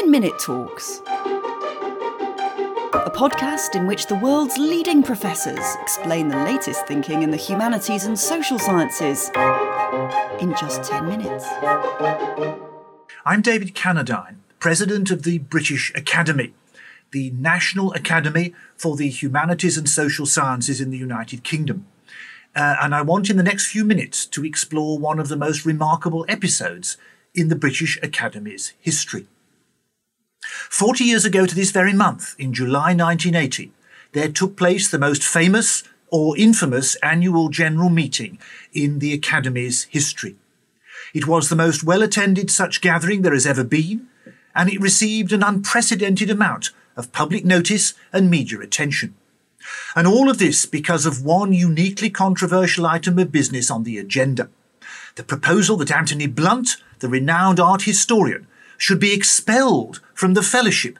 10 Minute Talks, a podcast in which the world's leading professors explain the latest thinking in the humanities and social sciences in just 10 minutes. I'm David Cannadine, President of the British Academy, the National Academy for the Humanities and Social Sciences in the United Kingdom. Uh, and I want in the next few minutes to explore one of the most remarkable episodes in the British Academy's history. Forty years ago to this very month, in July 1980, there took place the most famous or infamous annual general meeting in the Academy's history. It was the most well attended such gathering there has ever been, and it received an unprecedented amount of public notice and media attention. And all of this because of one uniquely controversial item of business on the agenda the proposal that Anthony Blunt, the renowned art historian, should be expelled from the fellowship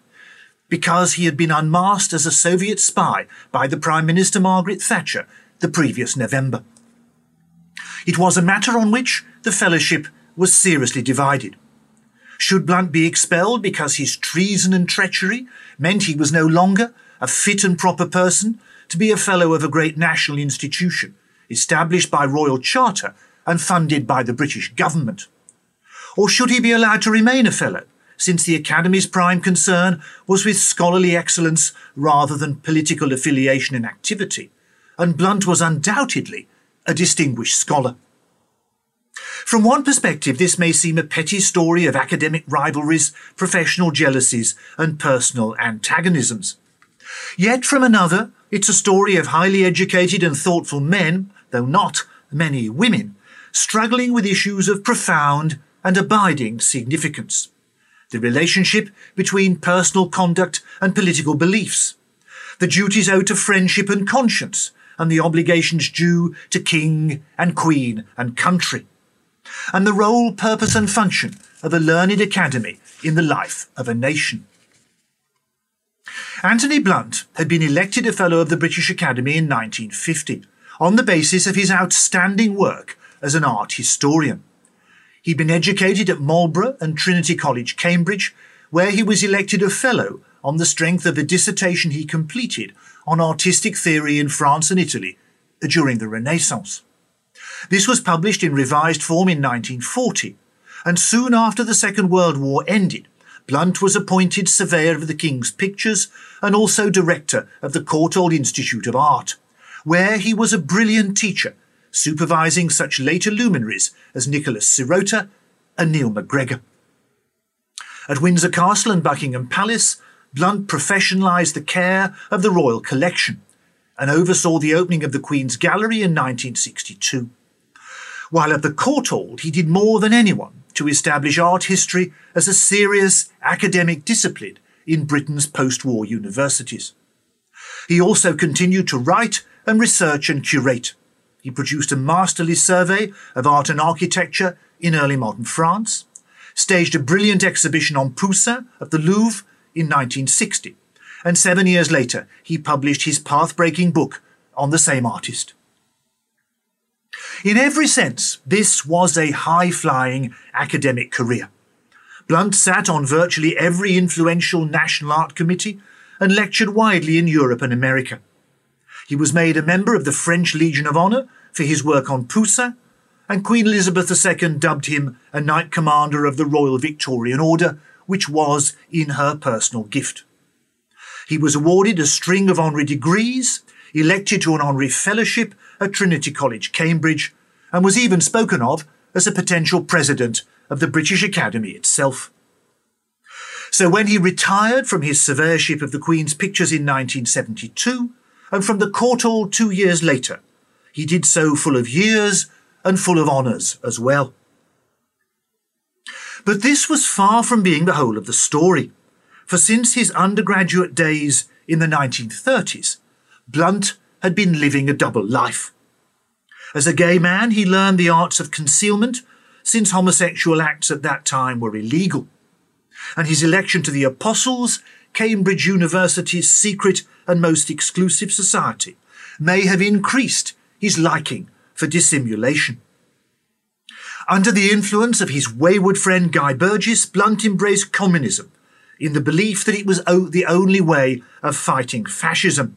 because he had been unmasked as a Soviet spy by the Prime Minister Margaret Thatcher the previous November. It was a matter on which the fellowship was seriously divided. Should Blunt be expelled because his treason and treachery meant he was no longer a fit and proper person to be a fellow of a great national institution, established by royal charter and funded by the British government? Or should he be allowed to remain a fellow, since the Academy's prime concern was with scholarly excellence rather than political affiliation and activity, and Blunt was undoubtedly a distinguished scholar. From one perspective, this may seem a petty story of academic rivalries, professional jealousies, and personal antagonisms. Yet from another, it's a story of highly educated and thoughtful men, though not many women, struggling with issues of profound and abiding significance. The relationship between personal conduct and political beliefs. The duties owed to friendship and conscience, and the obligations due to king and queen and country. And the role, purpose, and function of a learned academy in the life of a nation. Anthony Blunt had been elected a Fellow of the British Academy in 1950 on the basis of his outstanding work as an art historian. He'd been educated at Marlborough and Trinity College, Cambridge, where he was elected a Fellow on the strength of a dissertation he completed on artistic theory in France and Italy during the Renaissance. This was published in revised form in 1940, and soon after the Second World War ended, Blunt was appointed Surveyor of the King's Pictures and also Director of the Courtauld Institute of Art, where he was a brilliant teacher supervising such later luminaries as Nicholas Serota and Neil MacGregor. At Windsor Castle and Buckingham Palace, Blunt professionalised the care of the royal collection and oversaw the opening of the Queen's Gallery in 1962. While at the Courtauld, he did more than anyone to establish art history as a serious academic discipline in Britain's post war universities. He also continued to write and research and curate, he produced a masterly survey of art and architecture in early modern France, staged a brilliant exhibition on Poussin at the Louvre in 1960, and seven years later he published his path-breaking book on the same artist. In every sense, this was a high-flying academic career. Blunt sat on virtually every influential national art committee and lectured widely in Europe and America. He was made a member of the French Legion of Honour for his work on Poussin, and Queen Elizabeth II dubbed him a Knight Commander of the Royal Victorian Order, which was in her personal gift. He was awarded a string of honorary degrees, elected to an honorary fellowship at Trinity College, Cambridge, and was even spoken of as a potential president of the British Academy itself. So when he retired from his surveyorship of the Queen's pictures in 1972, and from the court Courtauld two years later, he did so full of years and full of honours as well. But this was far from being the whole of the story, for since his undergraduate days in the 1930s, Blunt had been living a double life. As a gay man, he learned the arts of concealment, since homosexual acts at that time were illegal. And his election to the Apostles, Cambridge University's secret and most exclusive society, may have increased his liking for dissimulation. Under the influence of his wayward friend Guy Burgess, Blunt embraced communism, in the belief that it was the only way of fighting fascism.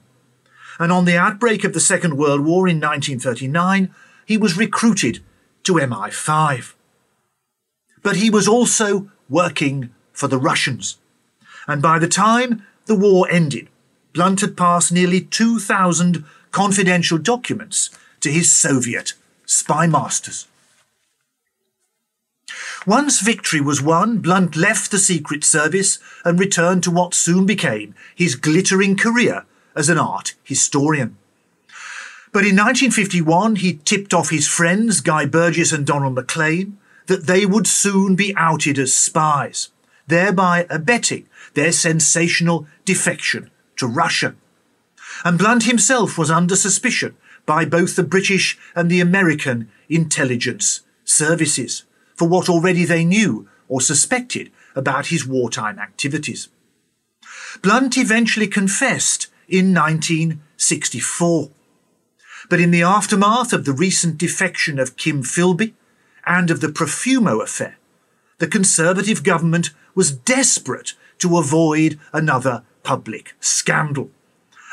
And on the outbreak of the Second World War in 1939, he was recruited to MI5. But he was also working for the Russians. And by the time the war ended, Blunt had passed nearly 2,000 confidential documents to his Soviet spy masters. Once victory was won, Blunt left the Secret Service and returned to what soon became his glittering career as an art historian. But in 1951, he tipped off his friends, Guy Burgess and Donald Maclean, that they would soon be outed as spies, thereby abetting their sensational defection to Russia. And Blunt himself was under suspicion by both the British and the American intelligence services for what already they knew or suspected about his wartime activities. Blunt eventually confessed in 1964. But in the aftermath of the recent defection of Kim Philby and of the Profumo affair, the Conservative government was desperate to avoid another public scandal.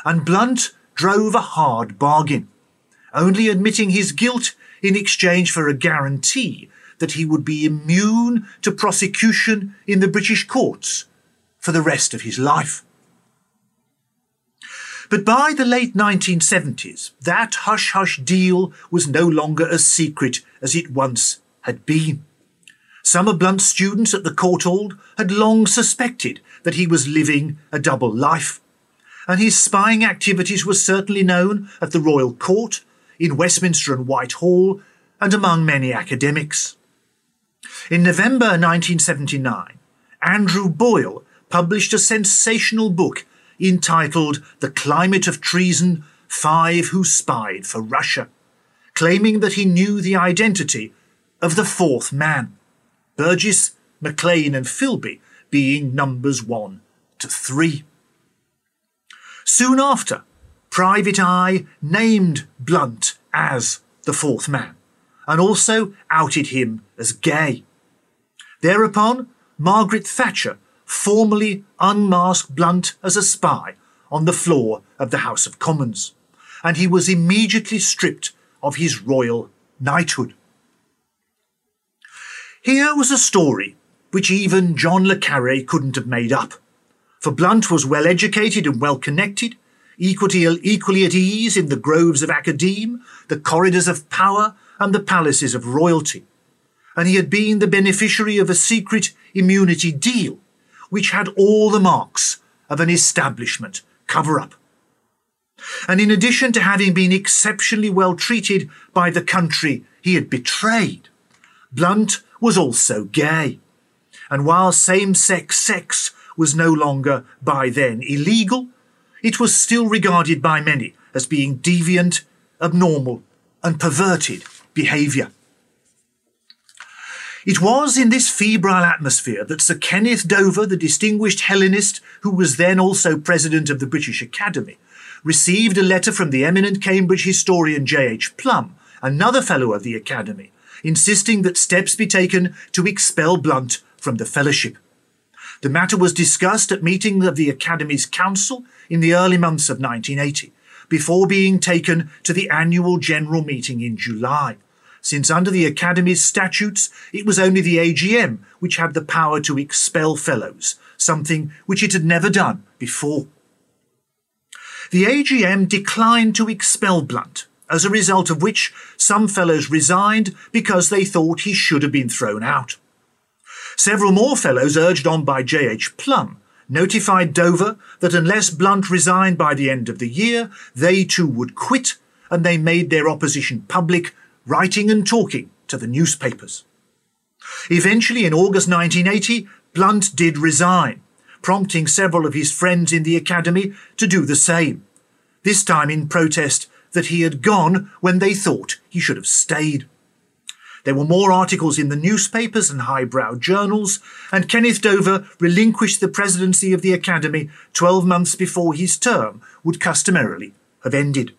And Blunt drove a hard bargain, only admitting his guilt in exchange for a guarantee that he would be immune to prosecution in the British courts for the rest of his life. But by the late 1970s, that hush hush deal was no longer as secret as it once had been. Some of Blunt's students at the Courtauld had long suspected that he was living a double life, and his spying activities were certainly known at the Royal Court, in Westminster and Whitehall, and among many academics. In November 1979, Andrew Boyle published a sensational book entitled The Climate of Treason Five Who Spied for Russia, claiming that he knew the identity of the fourth man, Burgess, Maclean, and Philby being numbers one to three. Soon after, Private Eye named Blunt as the fourth man and also outed him as gay. Thereupon, Margaret Thatcher formally unmasked Blunt as a spy on the floor of the House of Commons, and he was immediately stripped of his royal knighthood. Here was a story which even John le Carre couldn't have made up, for Blunt was well educated and well connected, equally, at ease in the groves of academe, the corridors of power, and the palaces of royalty, and he had been the beneficiary of a secret immunity deal which had all the marks of an establishment cover up. And in addition to having been exceptionally well treated by the country he had betrayed, Blunt was also gay. And while same sex sex was no longer by then illegal, it was still regarded by many as being deviant, abnormal, and perverted behaviour. It was in this febrile atmosphere that Sir Kenneth Dover, the distinguished Hellenist who was then also president of the British Academy, received a letter from the eminent Cambridge historian J.H. Plumb, another fellow of the Academy, insisting that steps be taken to expel Blunt from the fellowship. The matter was discussed at meetings of the Academy's Council in the early months of 1980, before being taken to the annual general meeting in July since under the Academy's statutes it was only the AGM which had the power to expel fellows, something which it had never done before. The AGM declined to expel Blunt, as a result of which some fellows resigned because they thought he should have been thrown out. Several more fellows, urged on by J.H. Plumb, notified Dover that unless Blunt resigned by the end of the year, they too would quit, and they made their opposition public writing and talking to the newspapers. Eventually, in August 1980, Blunt did resign, prompting several of his friends in the Academy to do the same, this time in protest that he had gone when they thought he should have stayed. There were more articles in the newspapers and highbrow journals, and Kenneth Dover relinquished the presidency of the Academy 12 months before his term would customarily have ended.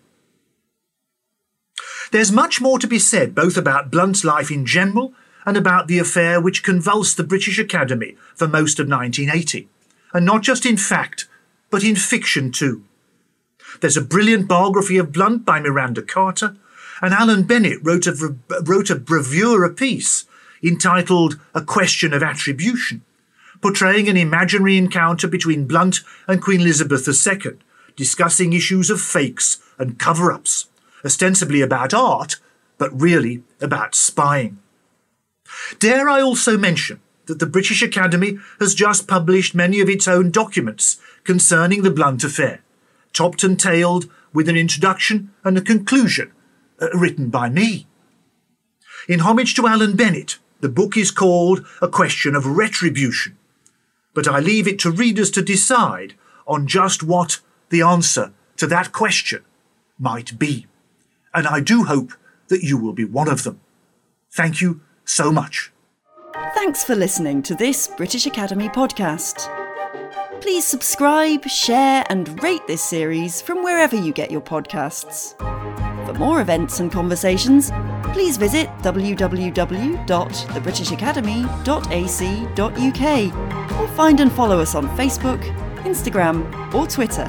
There's much more to be said both about Blunt's life in general and about the affair which convulsed the British Academy for most of 1980. and not just in fact, but in fiction too. There's a brilliant biography of Blunt by Miranda Carter, and Alan Bennett wrote a, wrote a bravura piece entitled A Question of Attribution, portraying an imaginary encounter between Blunt and Queen Elizabeth II, discussing issues of fakes and cover ups, ostensibly about art, but really about spying. Dare I also mention that the British Academy has just published many of its own documents concerning the Blunt affair, topped and tailed with an introduction and a conclusion uh, written by me. In homage to Alan Bennett, the book is called A Question of Retribution, but I leave it to readers to decide on just what the answer to that question might be. And I do hope that you will be one of them. Thank you so much. Thanks for listening to this British Academy podcast. Please subscribe, share, and rate this series from wherever you get your podcasts. For more events and conversations, please visit www.thebritishacademy.ac.uk or find and follow us on Facebook, Instagram, or Twitter.